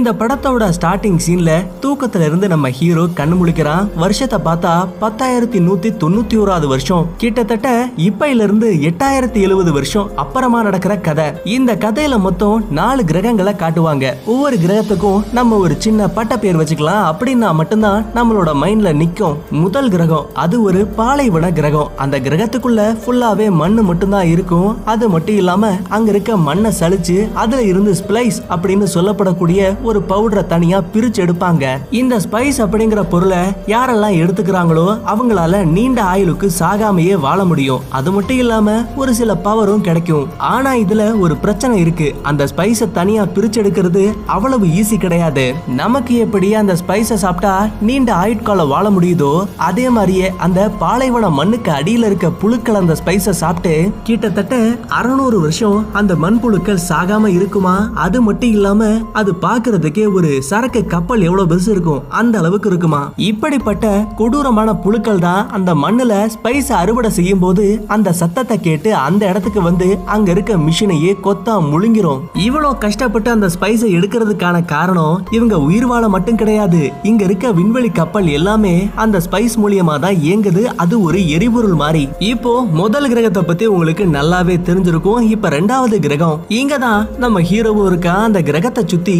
இந்த படத்தோட ஸ்டார்டிங் சீன்ல தூக்கத்துல இருந்து நம்ம ஹீரோ கண்ணு முழிக்கிறான். வருஷத்தை பார்த்தா பத்தாயிரத்தி நூத்தி தொண்ணூத்தி ஓராவது வருஷம். கிட்டத்தட்ட இப்பையில இருந்து எட்டாயிரத்தி எழுபது வருஷம் அப்புறமா நடக்கிற கதை. இந்த கதையில மொத்தம் நாலு கிரகங்களை காட்டுவாங்க. ஒவ்வொரு கிரகத்துக்கும் நம்ம ஒரு சின்ன பட்ட பேர் வச்சுக்கலாம். அப்படின்னா மட்டும்தான் நம்மளோட மைண்ட்ல நிக்கும். முதல் கிரகம் அது ஒரு பாலைவன கிரகம். அந்த கிரகத்துக்குள்ள ஃபுல்லாவே மண்ணு மட்டும்தான் இருக்கும். அது மட்டும் இல்லாம அங்க இருக்க மண்ணை சளிச்சு அதுல இருந்து ஸ்பிளைஸ் அப்படின்னு சொல்லப்படக்கூடிய ஒரு பவுடரை தனியா பிரிச்சு எடுப்பாங்க. இந்த ஸ்பைஸ் அப்படிங்கிற பொருளை யாரெல்லாம் எடுத்துக்கிறாங்களோ அவங்களால நீண்ட ஆயுளுக்கு சாகாமையே வாழ முடியும். அது மட்டும் இல்லாம ஒரு சில பவரும் கிடைக்கும். ஆனா இதுல ஒரு பிரச்சனை இருக்கு. அந்த ஸ்பைஸ தனியா பிரிச்சு எடுக்கிறது அவ்வளவு ஈஸி கிடையாது. நமக்கு எப்படி அந்த ஸ்பைஸ சாப்பிட்டா நீண்ட ஆயுட்காலம் வாழ முடியுதோ அதே மாதிரியே அந்த பாலைவன மண்ணுக்கு அடியில இருக்க புழுக்கள் அந்த ஸ்பைஸ சாப்பிட்டு கிட்டத்தட்ட அறநூறு வருஷம் அந்த மண் புழுக்கள் சாகாம இருக்குமா? அது மட்டும் இல்லாம அது பார்க்கிறதுக்கே ஒரு சரக்கு கப்பல் எவ்வளவு பெருசு இருக்கும்? அந்த அளவுக்கு இருக்குமா? இப்படிப்பட்ட கொடூரமான புழுக்கள் தான் அந்த மண்ணுல ஸ்பைஸ் அறுவடை செய்யும் போது அந்த சத்தத்தை கேட்டு அந்த இடத்துக்கு வந்து அங்க இருக்க மிஷினையே கொத்தா முழுங்கிரும். இவ்வளவு கஷ்டப்பட்டு அந்த ஸ்பைஸை எடுக்கிறதுக்கான காரணம் இவங்க உயிர் வாழ மட்டும் கிடையாது. இங்க இருக்க விண்வெளி கப்பல் எல்லாமே அந்த ஸ்பைஸ் மூலியமா தான் இயங்குது. அது ஒரு எரிபொருள் மாதிரி இப்போ முதல் கிரகத்தை பத்தி உங்களுக்கு நல்லாவே தெரிஞ்சிருக்கும். இப்ப ரெண்டாவது கிரகம் இங்க தான் நம்ம ஹீரோவும் இருக்கா? அந்த கிரகத்தை சுத்தி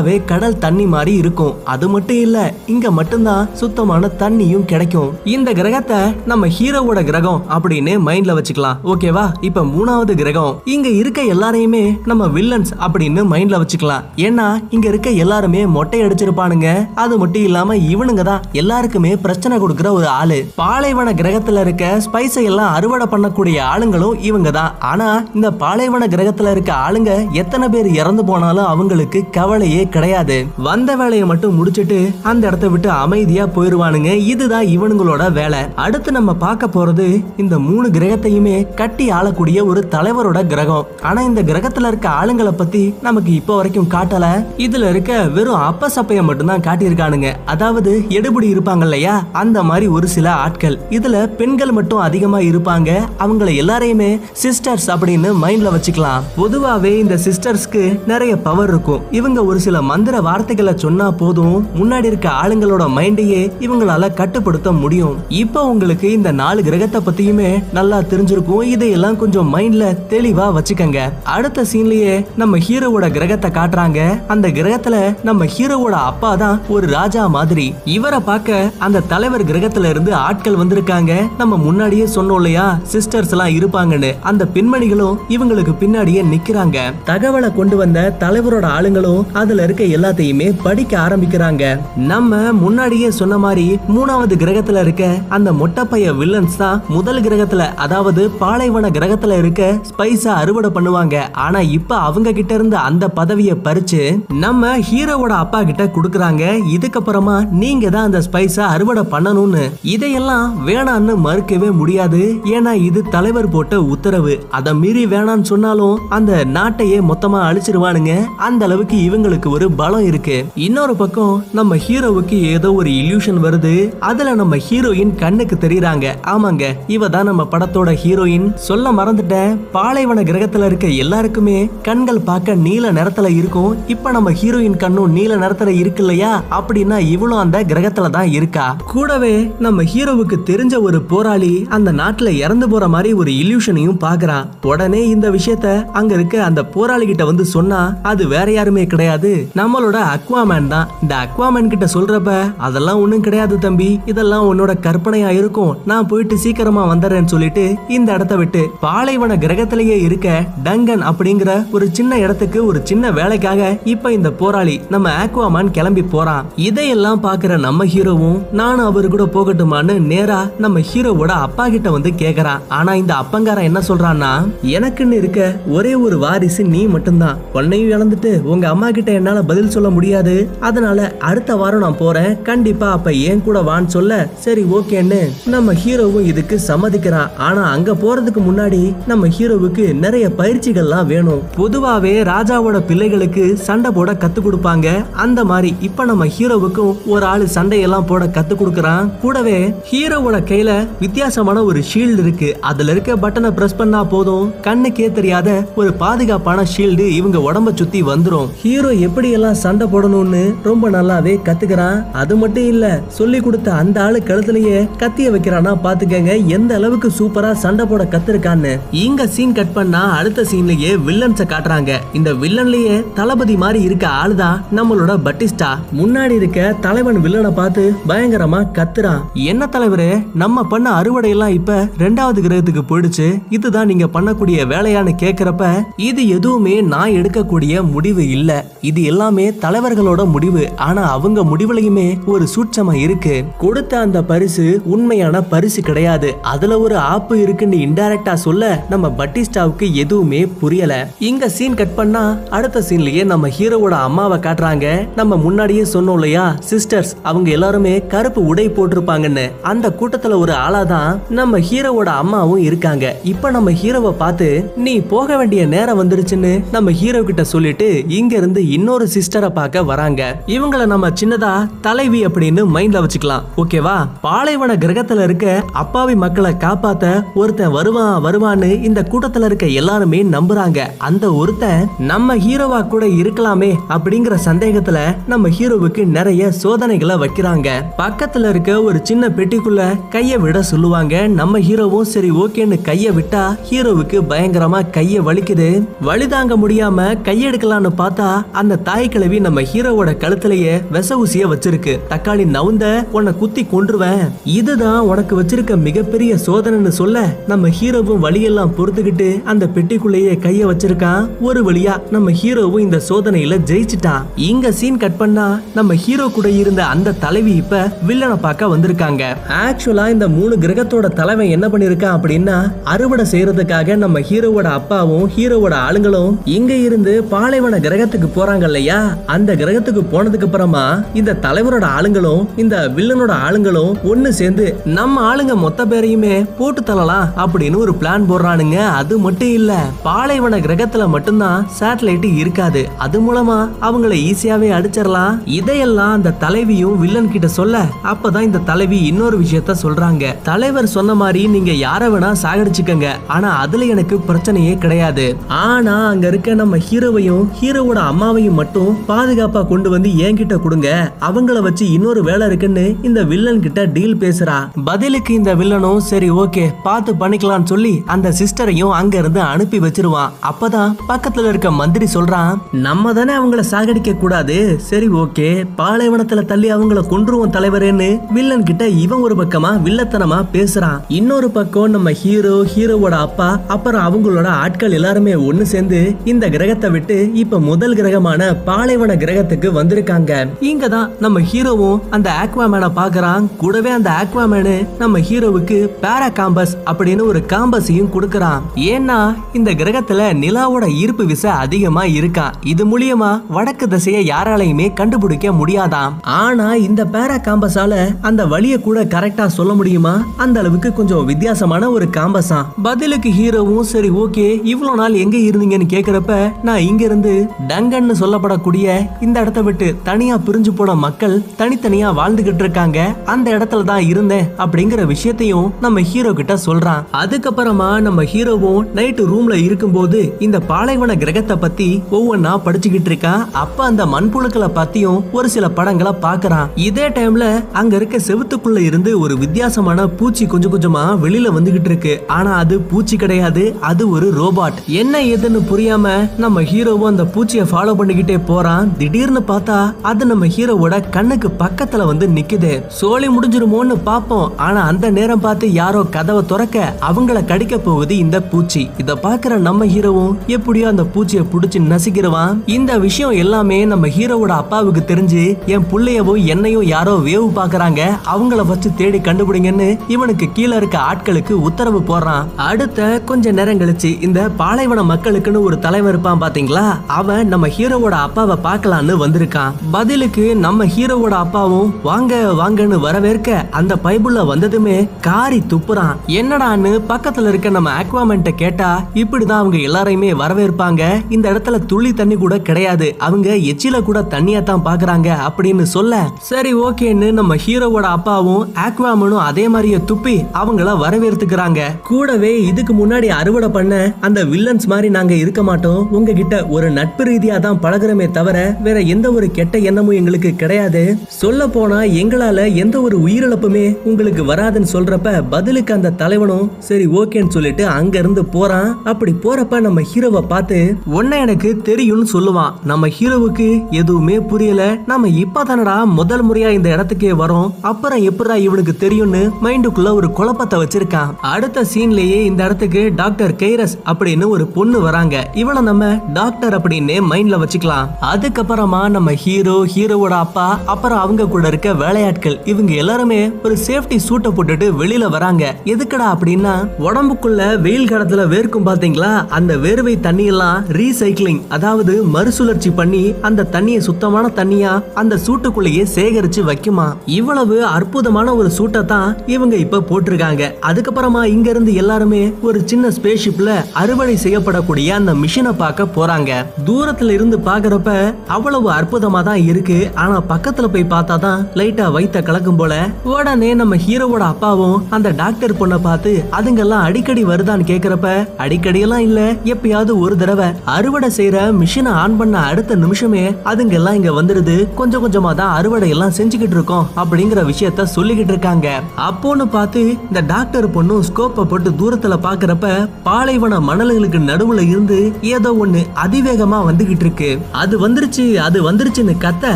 ஃபுல்லாவே கடல் தண்ணி மாதிரி இருக்கும். அது மட்டும் இல்ல இங்க மட்டும்தான் சுத்தமான தண்ணியும் கிடைக்கும். இந்த கிரகத்தை நம்ம ஹீரோவோட கிரகம் அப்படின்னு மைண்ட்ல வச்சுக்கலாம். ஓகேவா? இப்ப மூணாவது கிரகம். இங்க இருக்க எல்லாரையுமே நம்ம வில்லன்ஸ் அப்படின்னு மைண்ட்ல வச்சுக்கலாம். ஏன்னா இங்க இருக்க எல்லாருமே மொட்டை அடிச்சிருப்பானுங்க. அது மட்டும் இல்லாம இவனுங்க தான் எல்லாருக்குமே பிரச்சனை கொடுக்குற ஒரு ஆளு. பாலைவன கிரகத்துல இருக்க ஸ்பைஸை எல்லாம் அறுவடை பண்ணக்கூடிய ஆளுங்களும் இவங்க தான். ஆனா இந்த பாலைவன கிரகத்துல இருக்க ஆளுங்க எத்தனை பேர் இறந்து போனாலும் அவங்களுக்கு கவலையே கிடையாது. வந்த வேலையை மட்டும் முடிச்சிட்டு அந்த இடத்த விட்டு அமைதியா போயிருவானுங்க. இதுதான் இவனுங்களோட வேலை. அடுத்து நம்ம பார்க்க போறது இந்த மூணு கிரகத்தையுமே கட்டி ஆளக்கூடிய ஒரு தலைவரோட கிரகம். ஆனா இந்த கிரகத்துல இருக்க ஆளுங்களை பத்தி நமக்கு இப்போ வரைக்கும் காட்டல. இதுல இருக்க வெறும் அப்ப சப்பைய மட்டும்தான் காட்டியிருக்கானுங்க. அதாவது எடுபடி இருப்பாங்க இல்லையா? அந்த மாதிரி ஒரு சில ஆட்கள். இதுல பெண்கள் மட்டும் அதிகமா இருப்பாங்க. அவங்கள எல்லாரையுமே சிஸ்டர்ஸ் அப்படின்னு மைண்ட்ல வச்சுக்கலாம். பொதுவாவே இந்த சிஸ்டர்ஸ்க்கு நிறைய பவர் இருக்கும். இவங்க ஒரு சில மந்திர வார்த்தைகளை சொன்னா போதும். முன்னாடி இருக்க ஆளுங்களோட மைண்டையே இவங்களால கட்டுப்படுத்த முடியும். இப்போ உங்களுக்கு இந்த நாலு கிரகத்தை பத்தியுமே நல்லா தெரிஞ்சிருக்கும். இதையெல்லாம் கொஞ்சம் மைண்ட்ல தெளிவா வச்சுக்கங்க. அடுத்த சீன்லயே நம்ம ஹீரோவோட கிரகத்தை காட்டுறாங்க. அந்த கிரகத்துல நம்ம ஹீரோவோட அப்பா தான் ஒரு ராஜா மாதிரி. இவரை பார்க்க அந்த தலைவர் கிரகத்துல இருந்து ஆட்கள் வந்திருக்காங்க. நம்ம முன்னாடியே சொன்னோம் இல்லையா? சிஸ்டர்ஸ் எல்லாம் இருப்பாங்கன்னு. அந்த பெண்மணிகளும் இவங்களுக்கு பின்னாடியே நிக்கிறாங்க. தகவலை கொண்டு வந்த தலைவரோட ஆளுங்களும் அதுல இருக்க எல்லாத்தையுமே படிக்க ஆரம்பிக்கிறாங்க. நம்ம முன்னாடியே சொன்ன மாதிரி மூணாவது கிரகத்துல இருக்க அந்த மொட்டைப்பைய வில்லன்ஸ் தான் முதல் கிரகத்துல அதாவது பாலைவன கிரகத்துல இருக்க ஸ்பைஸா அறுவடை பண்ணுவாங்க. ஆனா இப்ப அவங்க கிட்ட இருந்து அந்த பதவியை பறிச்சு நம்ம ஹீரோவோட அப்பா கிட்ட கொடுக்கறாங்க. இதுக்கப்புறமா நீங்க தான் அந்த ஸ்பைஸா அறுவடை பண்ணணும்னு. இதையெல்லாம் வேணான்னு மறுக்கவே முடியாது. ஏன்னா இது தலைவர் போட்ட உத்தரவு. அதை மீறி வேணான்னு சொன்னாலும் அந்த நாட்டையே மொத்தமா அழிச்சிருவானுங்க. அந்த அளவுக்கு இவங்களுக்கு ஒரு பலம் இருக்கு. இன்னொரு பக்கம் நம்ம ஹீரோவுக்கு ஏதோ ஒரு இல்யூஷன் வருது. அதுல நம்ம ஹீரோயின் கண்ணுக்கு தெரியறாங்க. ஆமாங்க இவ தான் நம்ம படத்தோட ஹீரோயின். சொல்ல மறந்துட்டேன். பாலைவன கிரகத்துல இருக்க எல்லாருக்குமே கண்கள் பார்க்க நீல நிறத்துல இருக்கும். இப்ப நம்ம ஹீரோயின் கண்ணும் நீல நிறத்துல இருக்கு இல்லையா? அப்படின்னா இவளும் அந்த கிரகத்துல தான் இருக்கா. கூடவே நம்ம ஹீரோவுக்கு தெரிஞ்ச ஒரு போராளி அந்த நாட்டுல இறந்து போற மாதிரி ஒரு இல்யூஷனையும் பாக்குறான் உடனே இந்த விஷயத்த அங்க இருக்க அந்த போராளி கிட்ட வந்து சொன்னா அது வேற யாருமே கிடையாது. நம்மளோட அக்வாமேன் தான். இந்த அக்வாமேன் கிட்ட சொல்றப்ப அதெல்லாம் ஒண்ணும் கிடையாது தம்பி. இதெல்லாம் உன்னோட கற்பனையா இருக்கும். நான் போயிட்டு சீக்கிரமா வந்துடுறேன்னு சொல்லிட்டு இந்த இடத்த விட்டு பாலைவன கிரகத்திலேயே இருக்க டங்கன் அப்படிங்கிற ஒரு சின்ன இடத்துக்கு ஒரு சின்ன வேலைக்காக இப்ப இந்த போராளி நம்ம அக்வாமேன் கிளம்பி போறான். இதையெல்லாம் பாக்குற நம்ம ஹீரோவும் நானும் அவரு கூட போகட்டுமான்னு நேரா நம்ம ஹீரோவோட அப்பா கிட்ட வந்து கேக்குறான். ஆனா இந்த அப்பங்காரன் என்ன சொல்றான்னா எனக்குன்னு இருக்க ஒரே ஒரு வாரிசு நீ மட்டும்தான். உன்னையும் இழந்துட்டு உங்க அம்மா கிட்ட என்ன என்னால பதில் சொல்ல முடியாது. அதனால அடுத்த வாரம் நான் போறேன். கண்டிப்பா அப்ப ஏன் கூட வான்னு சொல்ல சரி ஓகேன்னு நம்ம ஹீரோவும் இதுக்கு சம்மதிக்கிறான் ஆனா அங்க போறதுக்கு முன்னாடி நம்ம ஹீரோவுக்கு நிறைய பயிற்சிகள்லாம் வேணும். பொதுவாவே ராஜாவோட பிள்ளைகளுக்கு சண்டை போட கத்து கொடுப்பாங்க. அந்த மாதிரி இப்ப நம்ம ஹீரோவுக்கும் ஒரு ஆளு சண்டையெல்லாம் போட கத்து கொடுக்கறான். கூடவே ஹீரோவோட கையில வித்தியாசமான ஒரு ஷீல்டு இருக்கு. அதுல இருக்க பட்டனை பிரஸ் பண்ணா போதும். கண்ணுக்கே தெரியாத ஒரு பாதுகாப்பான ஷீல்டு இவங்க உடம்ப சுத்தி வந்துரும். ஹீரோ எப்படி எப்படியெல்லாம் சண்டை போடணும்னு ரொம்ப நல்லாவே கத்துக்கிறான். அது மட்டும் இல்ல சொல்லி கொடுத்த அந்த ஆளு கழுத்துலயே கத்திய வைக்கிறானா பாத்துக்கங்க. எந்த அளவுக்கு சூப்பரா சண்டை போட கத்துருக்கான்னு. இங்க சீன் கட் பண்ணா அடுத்த சீன்லயே வில்லன்ஸ காட்டுறாங்க. இந்த வில்லன்லயே தளபதி மாதிரி இருக்க ஆளுதான் நம்மளோட பட்டிஸ்டா? முன்னாடி இருக்க தலைவன் வில்லனை பார்த்து பயங்கரமா கத்துறான். என்ன தலைவரே நம்ம பண்ண அறுவடை எல்லாம் இப்ப ரெண்டாவது கிரகத்துக்கு போயிடுச்சு. இதுதான் நீங்க பண்ணக்கூடிய வேலையான்னு கேக்குறப்ப இது எதுவுமே நான் எடுக்கக்கூடிய முடிவு இல்ல. இது எல்லாமே தலைவர்களோட முடிவு. ஆனா அவங்க முடிவுலயுமே ஒரு சூட்சமா இருக்கு. கொடுத்த அந்த பரிசு உண்மையான பரிசு கிடையாது. அதுல ஒரு ஆப்பு இருக்குன்னு இன்டைரக்டா சொல்ல நம்ம பட்டிஸ்டாவுக்கு எதுவுமே புரியல. இங்க சீன் கட் பண்ணா அடுத்த சீன்லயே நம்ம ஹீரோவோட அம்மாவை காட்டுறாங்க. நம்ம முன்னாடியே சொன்னோம் இல்லையா சிஸ்டர்ஸ் அவங்க எல்லாருமே கருப்பு உடை போட்டிருப்பாங்கன்னு. அந்த கூட்டத்துல ஒரு ஆளாதான் நம்ம ஹீரோவோட அம்மாவும் இருக்காங்க. இப்ப நம்ம ஹீரோவை பார்த்து நீ போக வேண்டிய நேரம் வந்துருச்சுன்னு நம்ம ஹீரோ கிட்ட சொல்லிட்டு இங்க இருந்து இன்னொரு சிஸ்டரை பார்க்க வராங்க. இவங்கள நம்ம சின்னதா தலைவி அப்படின்னு மைண்ட்ல வச்சுக்கலாம். ஓகேவா பாலைவன கிரகத்துல இருக்க அப்பாவி மக்களை காப்பாத்த ஒருத்தன் வருவான் வருவான்னு இந்த கூட்டத்துல இருக்க எல்லாருமே நம்புறாங்க. அந்த ஒருத்தன் நம்ம ஹீரோவா கூட இருக்கலாமே அப்படிங்கிற சந்தேகத்துல நம்ம ஹீரோவுக்கு நிறைய சோதனைகளை வைக்கிறாங்க. பக்கத்துல இருக்க ஒரு சின்ன பெட்டிக்குள்ள கைய விட சொல்லுவாங்க நம்ம ஹீரோவும் சரி ஓகேன்னு கைய விட்டா ஹீரோவுக்கு பயங்கரமா கைய வலிக்குது. வலி தாங்க முடியாம கையெடுக்கலாம்னு பார்த்தா அந்த தாய் கிழவி நம்ம ஹீரோவோட கழுத்துலயே விச ஊசிய வச்சிருக்கு. தக்காளி நவுந்த உன்னை குத்தி கொன்றுவேன். இதுதான் உனக்கு வச்சிருக்க மிகப்பெரிய சோதனைன்னு சொல்ல நம்ம ஹீரோவும் வழியெல்லாம் பொறுத்துக்கிட்டு அந்த பெட்டிக்குள்ளேயே கைய வச்சிருக்கான். ஒரு வழியா நம்ம ஹீரோவும் இந்த சோதனையில ஜெயிச்சிட்டான் இங்க சீன் கட் பண்ணா நம்ம ஹீரோ கூட இருந்த அந்த தலைவி இப்ப வில்லனை பார்க்க வந்திருக்காங்க. ஆக்சுவலா இந்த மூணு கிரகத்தோட தலைவன் என்ன பண்ணிருக்கான் அப்படின்னா அறுவடை செய்யறதுக்காக நம்ம ஹீரோவோட அப்பாவும் ஹீரோவோட ஆளுங்களும் இங்க இருந்து பாலைவன கிரகத்துக்கு போறாங்க இல்லையா? அந்த கிரகத்துக்கு போனதுக்கு அப்புறமா இந்த தலைவரோட ஆளுங்களும் இந்த வில்லனோட ஆளுங்களும் ஒன்னு சேர்ந்து நம்ம ஆளுங்க மொத்த பேரையுமே போட்டு தள்ளலாம் அப்படின்னு ஒரு பிளான் போடுறானுங்க. அது மட்டும் இல்ல பாலைவன கிரகத்துல மட்டும்தான் சேட்டலைட் இருக்காது. அது மூலமா அவங்கள ஈஸியாவே அடிச்சிடலாம். இதையெல்லாம் அந்த தலைவியும் வில்லன் கிட்ட சொல்ல அப்பதான் இந்த தலைவி இன்னொரு விஷயத்த சொல்றாங்க. தலைவர் சொன்ன மாதிரி நீங்க யார வேணா சாகடிச்சுக்கங்க. ஆனா அதுல எனக்கு பிரச்சனையே கிடையாது. ஆனா அங்க இருக்க நம்ம ஹீரோவையும் ஹீரோவோட அம்மாவையும் மட்டும் பாதுகாப்பா கொண்டு வந்து என்கிட்ட கொடுங்க. அவங்கள வச்சு இன்னொரு வேலை இருக்குன்னு இந்த வில்லன் கிட்ட டீல் பேசுறா. பதிலுக்கு இந்த வில்லனும் சரி ஓகே பார்த்து பண்ணிக்கலாம்னு சொல்லி அந்த சிஸ்டரையும் அங்க இருந்து அனுப்பி வச்சிருவான் அப்பதான் பக்கத்துல இருக்க மந்திரி சொல்றான் நம்ம தானே அவங்கள சாகடிக்க கூடாது. சரி ஓகே பாலைவனத்துல தள்ளி அவங்கள கொன்றுவோம் தலைவரேன்னு வில்லன் கிட்ட இவன் ஒரு பக்கமா வில்லத்தனமா பேசுறான். இன்னொரு பக்கம் நம்ம ஹீரோ ஹீரோவோட அப்பா அப்புறம் அவங்களோட ஆட்கள் எல்லாருமே ஒன்னு சேர்ந்து இந்த கிரகத்தை விட்டு இப்ப முதல் கிரகமான பாலைவன கிரகத்துக்கு வந்திருக்காங்க. இங்க தான் நம்ம ஹீரோவும் அந்த ஆக்வாமேனை பாக்குறான் கூடவே அந்த ஆக்வாமேனு நம்ம ஹீரோவுக்கு பேரா காம்பஸ் அப்படின்னு ஒரு காம்பஸையும் கொடுக்கறான். ஏன்னா இந்த கிரகத்துல நிலாவோட ஈர்ப்பு விசை அதிகமா இருக்கான் இது மூலியமா வடக்கு திசையை யாராலையுமே கண்டுபிடிக்க முடியாதாம். ஆனா இந்த பேரா காம்பஸால அந்த வழிய கூட கரெக்டா சொல்ல முடியுமா? அந்த அளவுக்கு கொஞ்சம் வித்தியாசமான ஒரு காம்பஸா பதிலுக்கு ஹீரோவும் சரி ஓகே இவ்வளவு நாள் எங்க இருந்தீங்கன்னு கேக்குறப்ப நான் இங்க இருந்து டங்கன்னு சொல்ல சொல்லப்படக்கூடிய இந்த இடத்த விட்டு தனியா பிரிஞ்சு போன மக்கள் தனித்தனியா வாழ்ந்துகிட்டு இருக்காங்க. அந்த இடத்துல தான் இருந்தேன் அப்படிங்கிற விஷயத்தையும் நம்ம ஹீரோ கிட்ட சொல்றான். அதுக்கப்புறமா நம்ம ஹீரோவும் நைட்டு ரூம்ல இருக்கும்போது இந்த பாலைவன கிரகத்தை பத்தி ஒவ்வொன்னா படிச்சுக்கிட்டு இருக்கான் அப்ப அந்த மண்புழுக்களை பத்தியும் ஒரு சில படங்களை பாக்குறான் இதே டைம்ல அங்க இருக்க செவுத்துக்குள்ள இருந்து ஒரு வித்தியாசமான பூச்சி கொஞ்சம் கொஞ்சமா வெளியில வந்துகிட்டு இருக்கு. ஆனா அது பூச்சி கிடையாது அது ஒரு ரோபாட் என்ன ஏதுன்னு புரியாம நம்ம ஹீரோவும் அந்த பூச்சியை ஃபாலோ பண்ணிக்கிட்டு போறான். திடீர்னு பார்த்தா அது நம்ம ஹீரோவோட கண்ணுக்கு பக்கத்துல வந்து நிக்குது. சோழி முடிஞ்சிருமோன்னு பாப்போம் ஆனா அந்த நேரம் பார்த்து யாரோ கதவை துறக்க அவங்கள கடிக்க போகுது இந்த பூச்சி. இத பாக்குற நம்ம ஹீரோவும் எப்படியோ அந்த பூச்சியை புடிச்சு நசிக்கிறவான் இந்த விஷயம் எல்லாமே நம்ம ஹீரோவோட அப்பாவுக்கு தெரிஞ்சு என் புள்ளையவோ என்னையும் யாரோ வேவு பாக்குறாங்க அவங்கள வச்சு தேடி கண்டுபிடிங்கன்னு இவனுக்கு கீழே இருக்க ஆட்களுக்கு உத்தரவு போடுறான். அடுத்த கொஞ்ச நேரம் கழிச்சு இந்த பாலைவன மக்களுக்குன்னு ஒரு தலைவர் இருப்பான் பாத்தீங்களா? அவன் நம்ம ஹீரோவோட அப்பாவை பார்க்கலான்னு வந்திருக்கான். பதிலுக்கு நம்ம ஹீரோவோட அப்பாவும் வாங்க வாங்கன்னு வரவேற்க அந்த பைபிள்ல வந்ததுமே காரி துப்புறான். என்னடான்னு பக்கத்துல இருக்க நம்ம அக்வாமெண்ட்ட கேட்டா இப்படிதான் அவங்க எல்லாரையுமே வரவேற்பாங்க. இந்த இடத்துல துளி தண்ணி கூட கிடையாது. அவங்க எச்சில கூட தண்ணியா தான் பாக்குறாங்க அப்படின்னு சொல்ல சரி ஓகேன்னு நம்ம ஹீரோவோட அப்பாவும் ஆக்வாமனும் அதே மாதிரியே துப்பி அவங்கள வரவேற்றுக்கிறாங்க கூடவே இதுக்கு முன்னாடி அறுவடை பண்ண அந்த வில்லன்ஸ் மாதிரி நாங்க இருக்க மாட்டோம். உங்ககிட்ட ஒரு நட்பு ரீதியா தான் பழகுற உதவுறமே தவிர வேற எந்த ஒரு கெட்ட எண்ணமும் எங்களுக்கு கிடையாது. சொல்ல போனா எங்களால எந்த ஒரு உயிரிழப்புமே உங்களுக்கு வராதுன்னு சொல்றப்ப பதிலுக்கு அந்த தலைவனும் சரி ஓகேன்னு சொல்லிட்டு அங்க இருந்து போறான். அப்படி போறப்ப நம்ம ஹீரோவை பார்த்து உன்ன எனக்கு தெரியும்னு சொல்லுவான். நம்ம ஹீரோவுக்கு எதுவுமே புரியல. நம்ம இப்பதானடா முதல் முறையா இந்த இடத்துக்கே வரோம். அப்புறம் எப்படா இவனுக்கு தெரியும்னு மைண்டுக்குள்ள ஒரு குழப்பத்தை வச்சிருக்கான். அடுத்த சீன்லயே இந்த இடத்துக்கு டாக்டர் கைரஸ் அப்படின்னு ஒரு பொண்ணு வராங்க. இவனை நம்ம டாக்டர் அப்படின்னு மைண்ட்ல வச்சுக்கலாம். அதுக்கப்புறமா நம்ம ஹீரோ ஹீரோவோட அப்பா அப்புறம் அவங்க கூட இருக்க வேலையாட்கள் இவங்க எல்லாருமே ஒரு சேஃப்டி சூட்டை போட்டுட்டு வெளியில வராங்க. எதுக்குடா அப்படின்னா உடம்புக்குள்ள வெயில் காலத்துல வேர்க்கும் பாத்தீங்களா? அந்த வேர்வை தண்ணி எல்லாம் ரீசைக்கிளிங் அதாவது மறுசுழற்சி பண்ணி அந்த தண்ணியை சுத்தமான தண்ணியா அந்த சூட்டுக்குள்ளேயே சேகரிச்சு வைக்குமா? இவ்வளவு அற்புதமான ஒரு சூட்டை தான் இவங்க இப்ப போட்டிருக்காங்க. அதுக்கப்புறமா இங்க இருந்து எல்லாருமே ஒரு சின்ன ஸ்பேஸ்ஷிப்ல அறுவடை செய்யப்படக்கூடிய அந்த மிஷினை பார்க்க போறாங்க. தூரத்துல இருந்து பார்க்க பாக்குறப்ப அவ்வளவு அற்புதமா தான் இருக்கு. ஆனா பக்கத்துல போய் பார்த்தா தான் லைட்டா வைத்த கலக்கும் போல. உடனே நம்ம ஹீரோவோட அப்பாவும் அந்த டாக்டர் பொண்ணை பார்த்து அதுங்கெல்லாம் அடிக்கடி வருதான்னு கேக்குறப்ப அடிக்கடி எல்லாம் இல்ல. எப்பயாவது ஒரு தடவை அறுவடை செய்யற மிஷினை ஆன் பண்ண அடுத்த நிமிஷமே அதுங்கெல்லாம் இங்க வந்துடுது கொஞ்சம் கொஞ்சமா தான் அறுவடை எல்லாம் செஞ்சுக்கிட்டு இருக்கோம் அப்படிங்கிற விஷயத்த சொல்லிக்கிட்டு இருக்காங்க. அப்போன்னு பார்த்து இந்த டாக்டர் பொண்ணும் ஸ்கோப்பை போட்டு தூரத்துல பாக்குறப்ப பாலைவன மணல்களுக்கு நடுவுல இருந்து ஏதோ ஒண்ணு அதிவேகமா வந்துகிட்டு இருக்கு. அது வந்துருச்சு அது வந்துருச்சுன்னு கத்த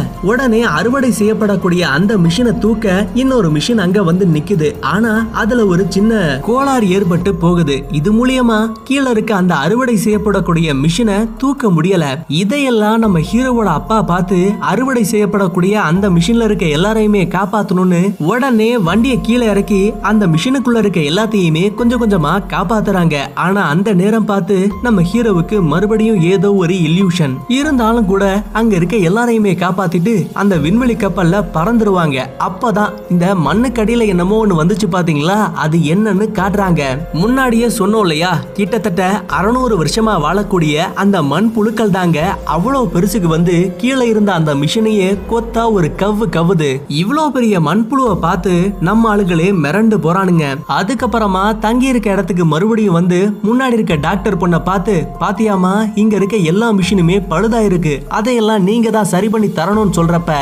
உடனே அறுவடை செய்யப்படக்கூடிய அந்த மிஷினை தூக்க இன்னொரு மிஷின் அங்க வந்து நிக்குது. ஆனா அதுல ஒரு சின்ன கோளாறு ஏற்பட்டு போகுது. இது மூலியமா கீழே இருக்க அந்த அறுவடை செய்யப்படக்கூடிய மிஷினை தூக்க முடியல. இதையெல்லாம் நம்ம ஹீரோவோட அப்பா பார்த்து அறுவடை செய்யப்படக்கூடிய அந்த மிஷின்ல இருக்க எல்லாரையுமே காப்பாத்தணும்னு உடனே வண்டியை கீழே இறக்கி அந்த மிஷினுக்குள்ள இருக்க எல்லாத்தையுமே கொஞ்சம் கொஞ்சமா காப்பாத்துறாங்க. ஆனா அந்த நேரம் பார்த்து நம்ம ஹீரோவுக்கு மறுபடியும் ஏதோ ஒரு இல்யூஷன் இருந்தாலும் கூட அங்க இருக்க எல்லாரையுமே காப்பாத்திட்டு அந்த விண்வெளி கப்பல்ல பறந்துருவாங்க. அப்பதான் இந்த மண்ணுக்கடியில என்னமோ ஒண்ணு வந்துச்சு பாத்தீங்களா? அது என்னன்னு காட்டுறாங்க. முன்னாடியே சொன்னோம் இல்லையா? கிட்டத்தட்ட அறுநூறு வருஷமா வாழக்கூடிய அந்த மண் புழுக்கள் தாங்க அவ்வளவு பெருசுக்கு வந்து கீழே இருந்த அந்த மிஷினையே கொத்தா ஒரு கவ்வு கவ்வுது. இவ்வளவு பெரிய மண்புழுவை பார்த்து நம்ம ஆளுகளே மிரண்டு போறானுங்க. அதுக்கப்புறமா தங்கி இருக்க இடத்துக்கு மறுபடியும் வந்து முன்னாடி இருக்க டாக்டர் பொண்ணை பார்த்து பாத்தியாமா இங்க இருக்க எல்லா மிஷினுமே பழுதாயிரு இருக்கு. அதையெல்லாம் நீங்க தான் சரி பண்ணி தரணும்னு சொல்றப்ப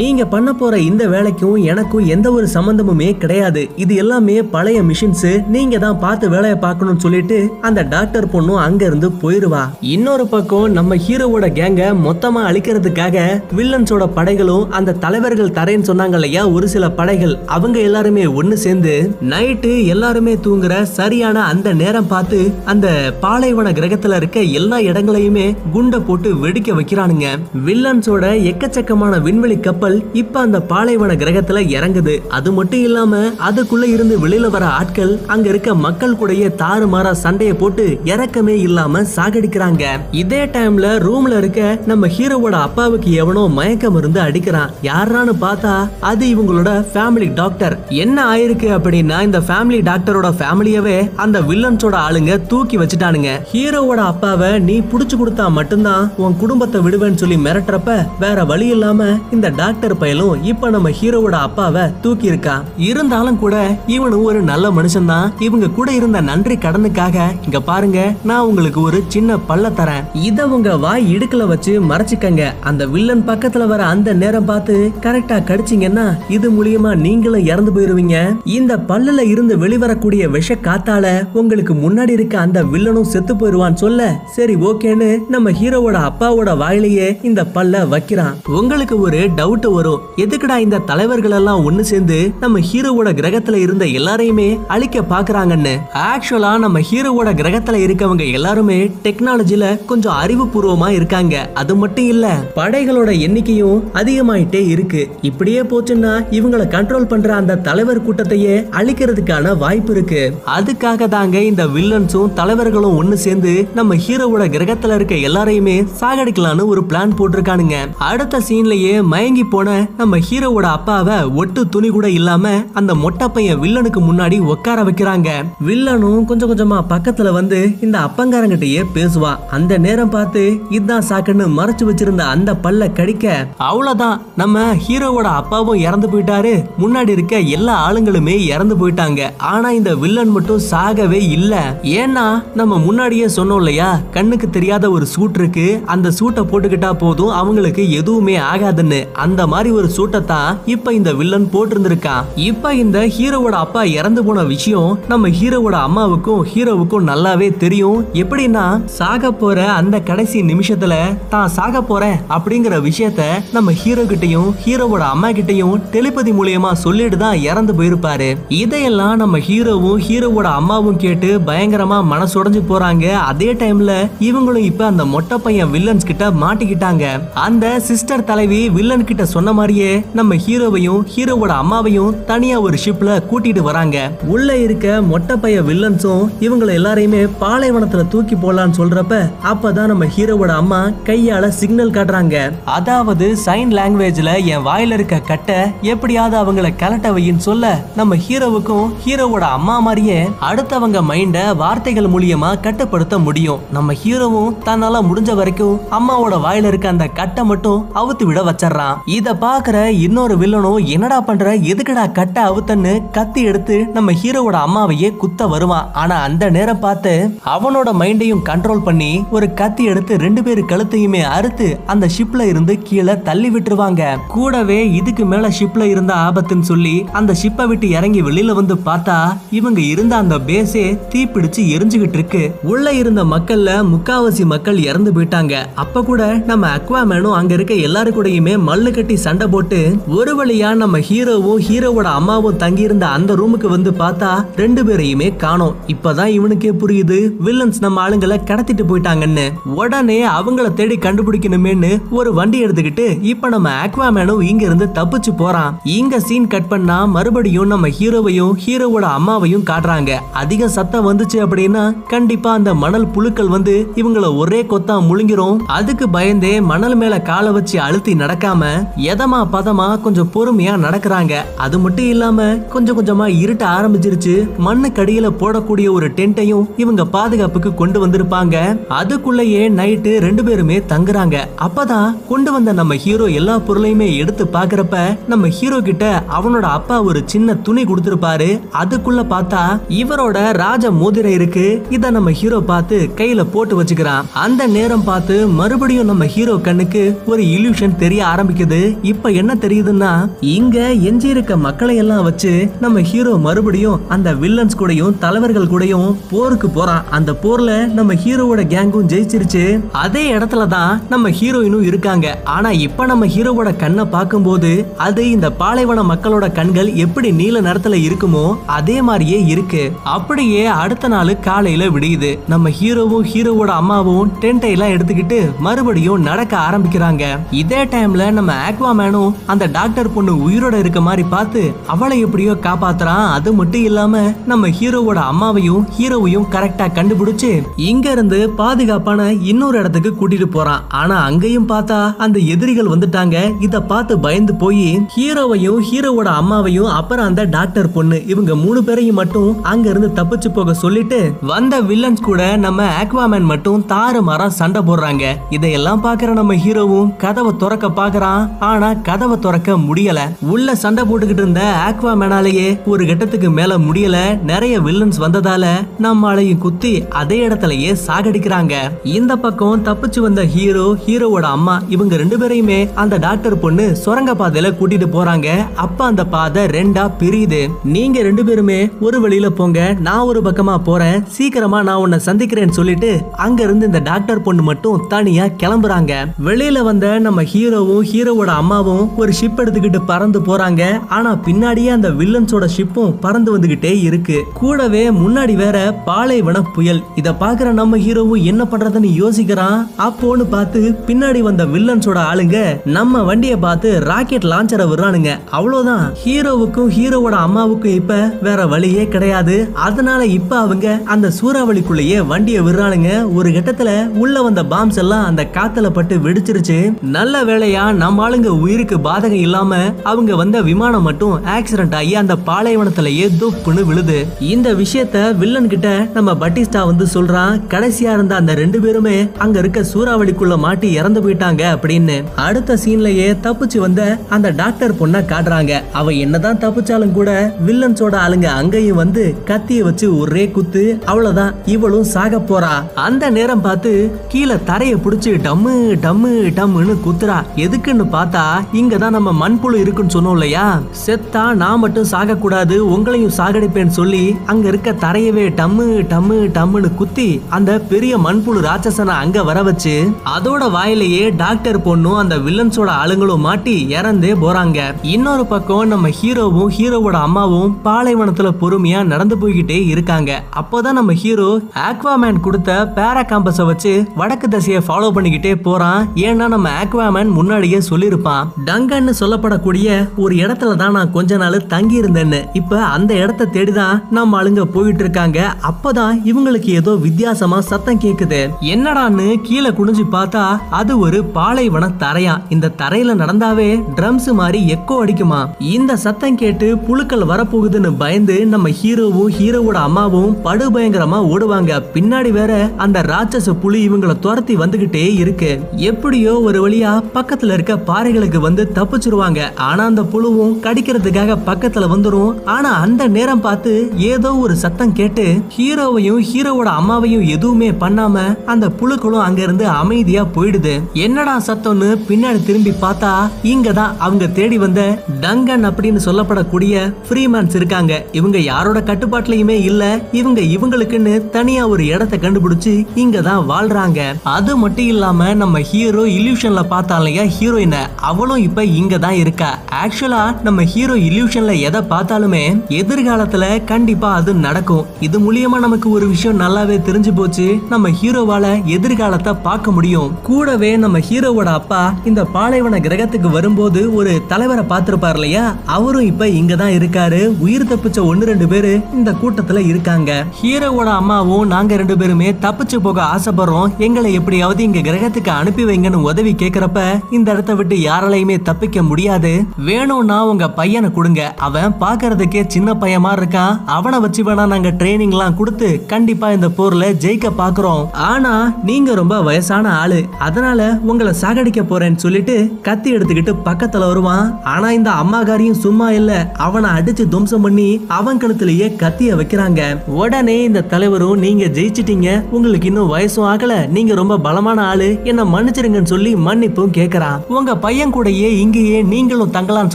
நீங்க பண்ண போற இந்த வேலைக்கும் எனக்கும் எந்த ஒரு சம்பந்தமுமே கிடையாது. இது எல்லாமே பழைய மிஷின்ஸ் நீங்க தான் பார்த்து வேலையை பார்க்கணும்னு சொல்லிட்டு அந்த டாக்டர் பொண்ணும் அங்க இருந்து போயிருவா. இன்னொரு பக்கம் நம்ம ஹீரோவோட கேங்க மொத்தமா அழிக்கிறதுக்காக வில்லன்ஸோட படைகளும் அந்த தலைவர்கள் தரேன்னு சொன்னாங்க இல்லையா? ஒரு சில படைகள். அவங்க எல்லாருமே ஒண்ணு சேர்ந்து நைட்டு எல்லாருமே தூங்குற சரியான அந்த நேரம் பார்த்து அந்த பாலைவன கிரகத்துல இருக்க எல்லா இடங்களையுமே குண்டை போட்டு வெடிக்க வைக்கிறானுங்க. வில்லன்ஸோட எக்கச்சக்கமான விண்வெளி கப்பல் இப்ப அந்த பாலைவன கிரகத்துல இறங்குது. அது மட்டும் இல்லாம அதுக்குள்ள இருந்து வெளியில வர ஆட்கள் அங்க இருக்க மக்கள் கூடயே தாறுமாறா சண்டையை போட்டு இறக்கமே இல்லாம சாகடிக்கிறாங்க. இதே டைம்ல ரூம்ல இருக்க நம்ம ஹீரோவோட அப்பாவுக்கு எவனோ மயக்க மருந்து அடிக்கிறான். யாரான்னு பார்த்தா அது இவங்களோட ஃபேமிலி டாக்டர் என்ன ஆயிருக்கு அப்படின்னா இந்த ஃபேமிலி டாக்டரோட ஃபேமிலியவே அந்த வில்லன்ஸோட ஆளுங்க தூக்கி வச்சுட்டானுங்க. ஹீரோவோட அப்பாவை நீ புடிச்சு கொடுத்தா மட்டும்தான் உன் குடும்பத்தை விடுவேன்னு சொல்லி மிரட்டுறப்ப வேற வழி இல்லாம இந்த டாக்டர் பயலும் இப்ப நம்ம ஹீரோவோட அப்பாவை தூக்கி இருக்கான் இருந்தாலும் கூட இவனும் ஒரு நல்ல மனுஷன் தான் இவங்க கூட இருந்த நன்றி கடனுக்காக இங்க பாருங்க நான் உங்களுக்கு ஒரு சின்ன பல்ல தரேன். இத உங்க வாய் இடுக்கல வச்சு மறைச்சிக்கங்க. அந்த வில்லன் பக்கத்துல வர அந்த நேரம் பார்த்து கரெக்டா கடிச்சீங்கன்னா இது மூலியமா நீங்களும் இறந்து போயிருவீங்க. இந்த பல்லுல இருந்து வெளிவரக்கூடிய விஷ காத்தால உங்களுக்கு முன்னாடி இருக்க அந்த வில்லனும் செத்து போயிருவான்னு சொல்ல சரி ஓகேன்னு நம்ம ஹீரோவோட அப்பாவோட வாயிலேயே இந்த பல்ல வைக்கிறான். உங்களுக்கு ஒரு டவுட் வரும். எதுக்குடா இந்த தலைவர்கள் எல்லாம் ஒண்ணு சேர்ந்து நம்ம ஹீரோவோட கிரகத்துல இருந்த எல்லாரையுமே அழிக்க பாக்குறாங்கன்னு? ஆக்சுவலா நம்ம ஹீரோவோட கிரகத்துல இருக்கவங்க எல்லாருமே டெக்னாலஜில கொஞ்சம் அறிவுபூர்வமா இருக்காங்க. அது மட்டும் இல்ல படைகளோட எண்ணிக்கையும் அதிகமாயிட்டே இருக்கு. இப்படியே போச்சுன்னா இவங்களை கண்ட்ரோல் பண்ற அந்த தலைவர் கூட்டத்தையே அழிக்கிறதுக்கான வாய்ப்பு இருக்கு. அதுக்காக தாங்க இந்த வில்லன்ஸும் தலைவர்களும் ஒண்ணு சேர்ந்து நம்ம ஹீரோவோட கிரகத்துல இருக்க எல்லாரையுமே சாகடிக்கலாம். பண்ணலான்னு ஒரு பிளான் போட்டிருக்கானுங்க. அடுத்த சீன்லயே மயங்கி போன நம்ம ஹீரோவோட அப்பாவை ஒட்டு துணி கூட இல்லாம அந்த மொட்டை பையன் வில்லனுக்கு முன்னாடி உட்கார வைக்கிறாங்க. வில்லனும் கொஞ்சம் கொஞ்சமா பக்கத்துல வந்து இந்த அப்பங்காரங்கிட்டயே பேசுவா. அந்த நேரம் பார்த்து இதான் சாக்குன்னு மறைச்சு வச்சிருந்த அந்த பல்ல கடிக்க அவ்வளவுதான். நம்ம ஹீரோவோட அப்பாவும் இறந்து போயிட்டாரு. முன்னாடி இருக்க எல்லா ஆளுங்களுமே இறந்து போயிட்டாங்க. ஆனா இந்த வில்லன் மட்டும் சாகவே இல்ல. ஏன்னா நம்ம முன்னாடியே சொன்னோம் இல்லையா? கண்ணுக்கு தெரியாத ஒரு சூட் இருக்கு. அந்த சூட்டை சூட்டை போட்டுக்கிட்டா போதும் அவங்களுக்கு எதுவுமே ஆகாதுன்னு. அந்த மாதிரி ஒரு சூட்டை தான் இப்ப இந்த வில்லன் போட்டிருந்திருக்கான். இப்ப இந்த ஹீரோவோட அப்பா இறந்து போன விஷயம் நம்ம ஹீரோவோட அம்மாவுக்கும் ஹீரோவுக்கும் நல்லாவே தெரியும். எப்படின்னா சாக போற அந்த கடைசி நிமிஷத்துல தான் சாக போறேன் அப்படிங்கிற விஷயத்த நம்ம ஹீரோ கிட்டையும் ஹீரோவோட அம்மா கிட்டயும் டெலிபதி மூலியமா சொல்லிட்டு தான் இறந்து போயிருப்பாரு. இதையெல்லாம் நம்ம ஹீரோவும் ஹீரோவோட அம்மாவும் கேட்டு பயங்கரமா மனசுடைஞ்சு போறாங்க. அதே டைம்ல இவங்களும் இப்ப அந்த மொட்டை பையன் வில்லன்ஸ் கிட்ட மாட்டிக்கிட்டாங்க. அந்த சிஸ்டர் தலைவி வில்லன் கிட்ட சொன்ன மாதிரியே நம்ம ஹீரோவையும் ஹீரோவோட அம்மாவையும் தனியா ஒரு ஷிப்ல கூட்டிட்டு வராங்க. உள்ள இருக்க மொட்டை பைய வில்லன்ஸும் இவங்களை எல்லாரையுமே பாலைவனத்துல தூக்கி போடலான்னு சொல்றப்ப அப்பதான் நம்ம ஹீரோவோட அம்மா கையால சிக்னல் காட்டுறாங்க. அதாவது சைன் லாங்குவேஜ்ல என் வாயில இருக்க கட்டை எப்படியாவது அவங்கள கலட்ட வையின்னு சொல்ல நம்ம ஹீரோவுக்கும் ஹீரோவோட அம்மா மாதிரியே அடுத்தவங்க மைண்ட வார்த்தைகள் மூலியமா கட்டுப்படுத்த முடியும். நம்ம ஹீரோவும் தன்னால முடிஞ்ச வரைக்கும் அம்மா அம்மாவோட வாயில இருக்க அந்த கட்டை மட்டும் அவுத்து விட வச்சிடறான். இத பாக்குற இன்னொரு வில்லனும் என்னடா பண்ற? எதுக்குடா கட்டை அவுத்தன்னு? கத்தி எடுத்து நம்ம ஹீரோவோட அம்மாவையே குத்த வருவான். ஆனா அந்த நேரம் பார்த்து அவனோட மைண்டையும் கண்ட்ரோல் பண்ணி ஒரு கத்தி எடுத்து ரெண்டு பேரு கழுத்தையுமே அறுத்து அந்த ஷிப்ல இருந்து கீழே தள்ளி விட்டுருவாங்க. கூடவே இதுக்கு மேல ஷிப்ல இருந்த ஆபத்துன்னு சொல்லி அந்த ஷிப்பை விட்டு இறங்கி வெளியில வந்து பார்த்தா இவங்க இருந்த அந்த பேஸே தீப்பிடிச்சு எரிஞ்சுகிட்டு இருக்கு. உள்ள இருந்த மக்கள்ல முக்காவாசி மக்கள் இறந்து போயிட்டாங்க. அப்ப கூட நம்ம அக்வாமேனும் அங்க இருக்க எல்லாரு கூடயுமே மல்லு கட்டி சண்டை போட்டு ஒரு வழியா நம்ம ஹீரோவும் ஹீரோவோட அம்மாவும் தங்கி இருந்த அந்த ரூமுக்கு வந்து பார்த்தா ரெண்டு பேரையுமே காணோம். இப்பதான் இவனுக்கே புரியுது வில்லன்ஸ் நம்ம ஆளுங்களை கடத்திட்டு போயிட்டாங்கன்னு. உடனே அவங்கள தேடி கண்டுபிடிக்கணுமேன்னு ஒரு வண்டி எடுத்துக்கிட்டு இப்ப நம்ம அக்வாமேனும் இங்க இருந்து தப்பிச்சு போறான். இங்க சீன் கட் பண்ணா மறுபடியும் நம்ம ஹீரோவையும் ஹீரோவோட அம்மாவையும் காட்டுறாங்க. அதிக சத்தம் வந்துச்சு அப்படின்னா கண்டிப்பா அந்த மணல் புழுக்கள் வந்து இவங்கள ஒரே கொத்தா முழுங்கிரும். அது அதுக்கு பயந்தே மணல் மேல காலை வச்சு அழுத்தி நடக்காம எதமா பதமா கொஞ்சம் பொறுமையா நடக்கிறாங்க? அது மட்டும் இல்லாம கொஞ்சம் கொஞ்சமா இருட்ட ஆரம்பிச்சிருச்சு. மண்ணு கடியில போடக்கூடிய ஒரு டென்ட்டையும் இவங்க பாதுகாப்புக்கு கொண்டு வந்திருப்பாங்க. அதுக்குள்ளேயே நைட்டு ரெண்டு பேருமே தங்குறாங்க. அப்பதான் கொண்டு வந்த நம்ம ஹீரோ எல்லா பொருளையுமே எடுத்து பாக்குறப்ப நம்ம ஹீரோ கிட்ட அவனோட அப்பா ஒரு சின்ன துணி கொடுத்திருப்பாரு. அதுக்குள்ள பார்த்தா இவரோட ராஜ மோதிரை இருக்கு. இத நம்ம ஹீரோ பார்த்து கையில போட்டு வச்சுக்கிறான். அந்த நேரம் பார்த்து மறுபடியும் நம்ம ஹீரோ கண்ணுக்கு ஒரு இல்யூஷன் தெரிய ஆரம்பிக்குது. இப்ப என்ன தெரியுதுன்னா இங்க எஞ்சி இருக்க மக்களை எல்லாம் வச்சு நம்ம ஹீரோ மறுபடியும் அந்த வில்லன்ஸ் கூடயும் தலைவர்கள் கூடயும் போருக்கு போறான். அந்த போர்ல நம்ம ஹீரோவோட கேங்கும் ஜெயிச்சிருச்சு. அதே இடத்துல தான் நம்ம ஹீரோயினும் இருக்காங்க. ஆனா இப்ப நம்ம ஹீரோவோட கண்ணை பார்க்கும்போது அது இந்த பாலைவன மக்களோட கண்கள் எப்படி நீல நிறத்துல இருக்குமோ அதே மாதிரியே இருக்கு. அப்படியே அடுத்த நாள் காலையில விடியுது. நம்ம ஹீரோவும் ஹீரோவோட அம்மாவும் டென்ட்டை எல்லாம் எடுத்துக்கிட்டு மறுபடியும் நடக்க ஆரம்பிக்கிறாங்க. இதே டைம்ல நம்ம ஆக்வாமேனும் அந்த டாக்டர் பொண்ணு உயிரோட இருக்க மாதிரி பார்த்து அவளை எப்படியோ காப்பாத்துறான். அது மட்டும் இல்லாம நம்ம ஹீரோவோட அம்மாவையும் ஹீரோவையும் கரெக்டா கண்டுபிடிச்சு இங்க இருந்து பாதுகாப்பான இன்னொரு இடத்துக்கு கூட்டிட்டு போறான். ஆனா அங்கேயும் பார்த்தா அந்த எதிரிகள் வந்துட்டாங்க. இத பார்த்து பயந்து போய் ஹீரோவையும் ஹீரோவோட அம்மாவையும் அப்புறம் அந்த டாக்டர் பொண்ணு இவங்க மூணு பேரையும் மட்டும் அங்க இருந்து தப்பிச்சு போக சொல்லிட்டு வந்த வில்லன்ஸ் கூட நம்ம ஆக்வாமேன் மட்டும் தாறு மாறா சண்டை போடுறாங்க. இதையெல்லாம் பாக்குற நம்ம ஹீரோவும் கதவை திறக்க பாக்குறான் ஆனா கதவை திறக்க முடியல. உள்ள சண்டை போட்டுக்கிட்டு இருந்த ஆக்வாமேனாலேயே ஒரு கட்டத்துக்கு மேல முடியல. நிறைய வில்லன்ஸ் வந்ததால நம்மளையும் குத்தி அதே இடத்துலயே சாகடிக்கிறாங்க. இந்த பக்கம் தப்பிச்சு வந்த ஹீரோ ஹீரோவோட அம்மா இவங்க ரெண்டு பேரையுமே அந்த டாக்டர் பொண்ணு சுரங்க பாதையில கூட்டிட்டு போறாங்க. அப்ப அந்த பாதை ரெண்டா பிரியுது. நீங்க ரெண்டு பேருமே ஒரு வழியில போங்க. நான் ஒரு பக்கமா போறேன். சீக்கிரமா நான் உன்னை சந்திக்கிறேன்னு சொல்லிட்டு அங்க இருந்து இந்த டாக்டர் பொண்ணு மட்டும் தனியா கிளம்புறாங்க. வெளியில வந்த நம்ம ஹீரோவும் ஹீரோவோட அம்மாவும் ஒரு ஷிப் எடுத்துக்கிட்டு பறந்து போறாங்க. ஆனா பின்னாடியே அந்த வில்லன்ஸோட ஷிப்பும் பறந்து வந்துகிட்டே இருக்கு. கூடவே முன்னாடி வேற பாலைவன புயல். இத பாக்குற நம்ம ஹீரோவும் என்ன பண்றதுன்னு யோசிக்கிறான். அப்போன்னு பார்த்து பின்னாடி வந்த வில்லன்ஸோட ஆளுங்க நம்ம வண்டியை பார்த்து ராக்கெட் லான்ச்சரை விடுறானுங்க. அவ்வளவுதான். ஹீரோவுக்கும் ஹீரோவோட அம்மாவுக்கும் இப்ப வேற வழியே கிடையாது. அதனால இப்ப அவங்க அந்த சூறாவளிக்குள்ளேயே வண்டியை விடுறானுங்க. ஒரு கட்டத்துல உள்ள வந்த பாம்ஸ் எல்லாம் அந்த காத்துல பட்டு வெடிச்சிருச்சு. நல்ல வேளையா நம்ம ஆளுங்க உயிருக்கு பாதகம் இல்லாம அவங்க வந்த விமானம் மட்டும் ஆக்சிடென்ட் ஆகி அந்த பாலைவனத்திலேயே துப்புன்னு விழுது. இந்த விஷயத்த வில்லன் கிட்ட நம்ம பட்டிஸ்டா வந்து சொல்றான். கடைசியா இருந்த அந்த ரெண்டு பேருமே அங்க இருக்க சூறாவளிக்குள்ள மாட்டி இறந்து போயிட்டாங்க அப்படின்னு. அடுத்த சீன்லயே தப்பிச்சு வந்த அந்த டாக்டர் பொண்ண காட்டுறாங்க. அவ என்னதான் தப்பிச்சாலும் கூட வில்லன்ஸோட ஆளுங்க அங்கேயும் வந்து கத்திய வச்சு ஒரே குத்து அவ்வளவுதான். இவளும் சாக போறா. அந்த நேரம் பார்த்து கீழே தரையை பிடிச்சி புடிச்சு டம்மு டம்மு டம்முன்னு குத்துறா. எதுக்குன்னு பார்த்தா இங்க தான் நம்ம மண்புழு இருக்குன்னு சொன்னோம் இல்லையா? செத்தா நான் மட்டும் சாகக்கூடாது உங்களையும் சாகடிப்பேன்னு சொல்லி அங்க இருக்க தரையவே டம்மு டம்மு டம்முன்னு குத்தி அந்த பெரிய மண்புழு ராட்சசனை அங்க வர வச்சு அதோட வாயிலேயே டாக்டர் பொண்ணும் அந்த வில்லன்ஸோட ஆளுங்களும் மாட்டி இறந்தே போறாங்க. இன்னொரு பக்கம் நம்ம ஹீரோவும் ஹீரோவோட அம்மாவும் பாலைவனத்துல பொறுமையா நடந்து போய்கிட்டே இருக்காங்க. அப்போதான் நம்ம ஹீரோ ஆக்வாமேன் கொடுத்த பேரா காம்பஸை வச்சு வடக்கு திசையை ஃபாலோ பண்ணிக்கிட்டே போறான். ஏன்னா நம்ம ஆக்வாமேன் முன்னாடியே சொல்லியிருப்பான். டங்கன்னு சொல்லப்படக்கூடிய ஒரு இடத்துல தான் நான் கொஞ்ச நாள் தங்கி இருந்தேன்னு இப்ப அந்த இடத்த தேடிதான் நம்ம ஆளுங்க போயிட்டு இருக்காங்க அப்பதான் இவங்களுக்கு ஏதோ வித்தியாசமா சத்தம் கேக்குது. என்னடான்னு கீழே குனிஞ்சு பார்த்தா அது ஒரு பாலைவன தரையா. இந்த தரையில நடந்தாவே ட்ரம்ஸ் மாதிரி எக்கோ அடிக்குமா. இந்த சத்தம் கேட்டு புழுக்கள் வரப்போகுதுன்னு பயந்து நம்ம ஹீரோவும் ஹீரோவோட அம்மாவும் படு பயங்கரமா ஓடுவாங்க. பின்னாடி வேற அந்த ராட்சச புலி இவங்கள துரத்தி வந்துகிட்டே இருக்கு. எப்படியோ ஒரு வழியா பக்கத்துல இருக்க பாறைகளுக்கு வந்து தப்பிச்சிருவாங்க. ஆனா அந்த புழுவும் கடிக்கிறதுக்காக பக்கத்துல வந்துரும். ஆனா அந்த நேரம் பார்த்து ஏதோ ஒரு சத்தம் கேட்டு ஹீரோவையும் ஹீரோவோட அம்மாவையும் எதுவுமே பண்ணாம அந்த புழுக்களும் அங்க இருந்து அமைதியா போயிடுது. என்னடா சத்தம்னு பின்னாடி திரும்பி பார்த்தா இங்கதான் அவங்க தேடி வந்த டங்கன் அப்படின்னு சொல்லப்படக்கூடிய ஃப்ரீமேன்ஸ் இருக்காங்க. இவங்க யாரோட கட்டுப்பாட்டுலயுமே இல்ல. இவங்க இவங்களுக்குன்னு தனியா ஒரு இடத்தை கண்டுபிடிச்சு இங்க தான் வாழ்றாங்க. அது மட்டும் இல்லாமல் நம்ம ஹீரோ இல்யூஷனில் பார்த்தா இல்லையா ஹீரோயினை அவளும் இப்ப இங்கே தான் இருக்கா. ஆக்சுவலா நம்ம ஹீரோ இல்யூஷனில் எதை பார்த்தாலுமே எதிர்காலத்துல கண்டிப்பா அது நடக்கும். இது மூலியமா நமக்கு ஒரு விஷயம் நல்லாவே தெரிஞ்சு போச்சு. நம்ம ஹீரோவால எதிர்காலத்தை பார்க்க முடியும். கூடவே நம்ம ஹீரோவோட அப்பா இந்த பாலைவன கிரகத்துக்கு வரும்போது ஒரு தலைவரை பார்த்துருப்பார் இல்லையா? அவரும் இப்ப இங்கே தான் இருக்காரு. உயிர் தப்பிச்ச ஒன்னு ரெண்டு பேரு இந்த கூட்டத்துல இருக்காங்க. ஹீரோவோட அம்மாவும் நாங்க ரெண்டு பேருமே தப்பிச்சு போக ஆசைப்படுறோம். எங்களை எப்படியாவது இங்க கிரகத்துக்கு அனுப்பி வைங்கன்னு உதவி கேக்குறப்ப இந்த இடத்த விட்டு யாராலையுமே தப்பிக்க முடியாது. வேணும்னா உங்க பையனை கொடுங்க. அவன் பாக்குறதுக்கே சின்ன பையன் மாதிரி இருக்கான். அவனை வச்சு வேணா நாங்க ட்ரைனிங்லாம் கொடுத்து கண்டிப்பா இந்த போர்ல ஜெயிக்க பாக்குறோம். ஆனா நீங்க ரொம்ப வயசான ஆளு. அதனால உங்களை சாகடிக்க போறேன்னு சொல்லிட்டு கத்தி எடுத்துக்கிட்டு பக்கத்துல வருவான். ஆனா இந்த அம்மாகாரியும் சும்மா இல்ல. அவனை அடிச்சு துவம்சம் பண்ணி அவன் கழுத்துலயே கத்திய வைக்கிறாங்க. உடனே இந்த தலைவரும் நீங்க ஜெயிச்சிட்டீங்க. உங்களுக்கு இன்னும் வயசும் ஆகல. நீங்க ரொம்ப பலமான ஆளு என்ன மன்னிச்சிருங்கன்னு சொல்லி மன்னிப்பும் கேக்குறான். உங்க பையன் கூடயே இங்கேயே நீங்களும் தங்கலாம்னு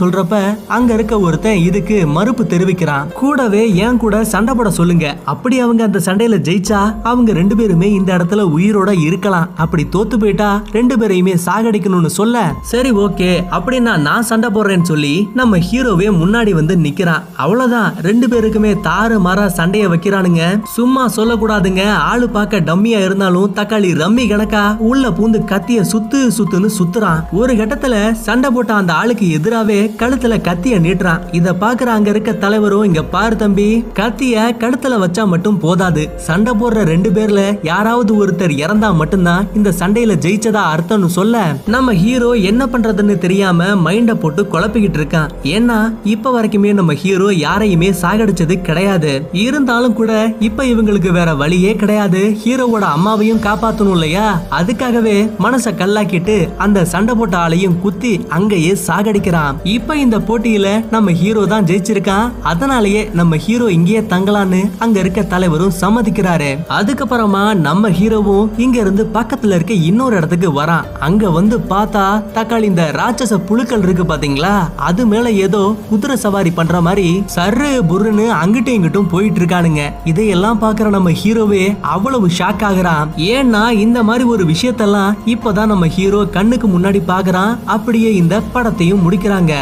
சொல்றப்ப அங்க இருக்க ஒருத்தன் இதுக்கு மறுப்பு தெரிவிக்கிறான். கூடவே ஏன் கூட சண்டை போட சொல்லுங்க. அப்படி அவங்க அந்த சண்டையில ஜெயிச்சா அவங்க ரெண்டு பேருமே இந்த இடத்துல உயிரோட இருக்கலாம். அப்படி தோத்து போயிட்டா ரெண்டு பேரையுமே சாகடிக்கணும்னு சொல்ல சரி ஓகே அப்படின்னா நான் சண்டை போடுறேன்னு சொல்லி நம்ம ஹீரோவே முன்னாடி வந்து நிக்கிறான். அவ்வளவுதான். ரெண்டு பேருக்குமே தாறு மாறா சண்டைய வைக்கிறானுங்க. சும்மா சொல்லக்கூடாதுங்க. ஆளு பார்க்க டம்மியா இருந்தாலும் தக்காளி ரம்மி கணக்கா உள்ள பூந்து கத்திய சுத்து சுத்துன்னு சுத்துறான். ஒரு கட்டத்துல சண்டை போட்ட அந்த ஆளுக்கு எதிராவே கழுத்துல கத்திய நீட்டுறான். இத பாக்குற அங்க இருக்க தலைவரும் இங்க பாரு தம்பி கத்திய கழுத்துல வச்சா மட்டும் போதாது. சண்டை போடுற ரெண்டு பேர்ல யாராவது ஒருத்தர் இறந்தா மட்டும்தான் இந்த சண்டையில ஜெயிச்சதா அர்த்தம்னு சொல்ல நம்ம ஹீரோ என்ன பண்றதுன்னு தெரியாம மைண்ட போட்டு குழப்பிக்கிட்டு இருக்கான். ஏன்னா இப்ப வரைக்குமே நம்ம ஹீரோ யாரையுமே சாகடிச்சது கிடையாது. இருந்தாலும் கூட இப்ப இவங்களுக்கு வேற வழியே கிடையாது. ஹீரோவோட அம்மாவையும் காப்பாத்தணும் இல்லையா? அதுக்கு அதுக்காகவே மனச கல்லாக்கிட்டு அந்த சண்டை போட்ட ஆளையும் குத்தி அங்கேயே சாகடிக்கிறான். இப்ப இந்த போட்டியில நம்ம ஹீரோ தான் ஜெயிச்சிருக்கான். அதனாலேயே நம்ம ஹீரோ இங்கேயே தங்கலான்னு அங்க இருக்க தலைவரும் சம்மதிக்கிறாரு. அதுக்கப்புறமா நம்ம ஹீரோவும் இங்க இருந்து பக்கத்துல இருக்க இன்னொரு இடத்துக்கு வரான். அங்க வந்து பார்த்தா தக்காளி இந்த ராட்சச புழுக்கள் இருக்கு பாத்தீங்களா? அது மேல ஏதோ குதிரை சவாரி பண்ற மாதிரி சர்ரு புருன்னு அங்கிட்டும் இங்கிட்டும் போயிட்டு இருக்கானுங்க இதையெல்லாம் பாக்குற நம்ம ஹீரோவே அவ்வளவு ஷாக் ஆகுறான். ஏன்னா இந்த மாதிரி ஒரு விஷயம் விஷயத்தெல்லாம் இப்பதான் நம்ம ஹீரோ கண்ணுக்கு முன்னாடி பாக்குறான். அப்படியே இந்த படத்தையும் முடிக்கிறாங்க.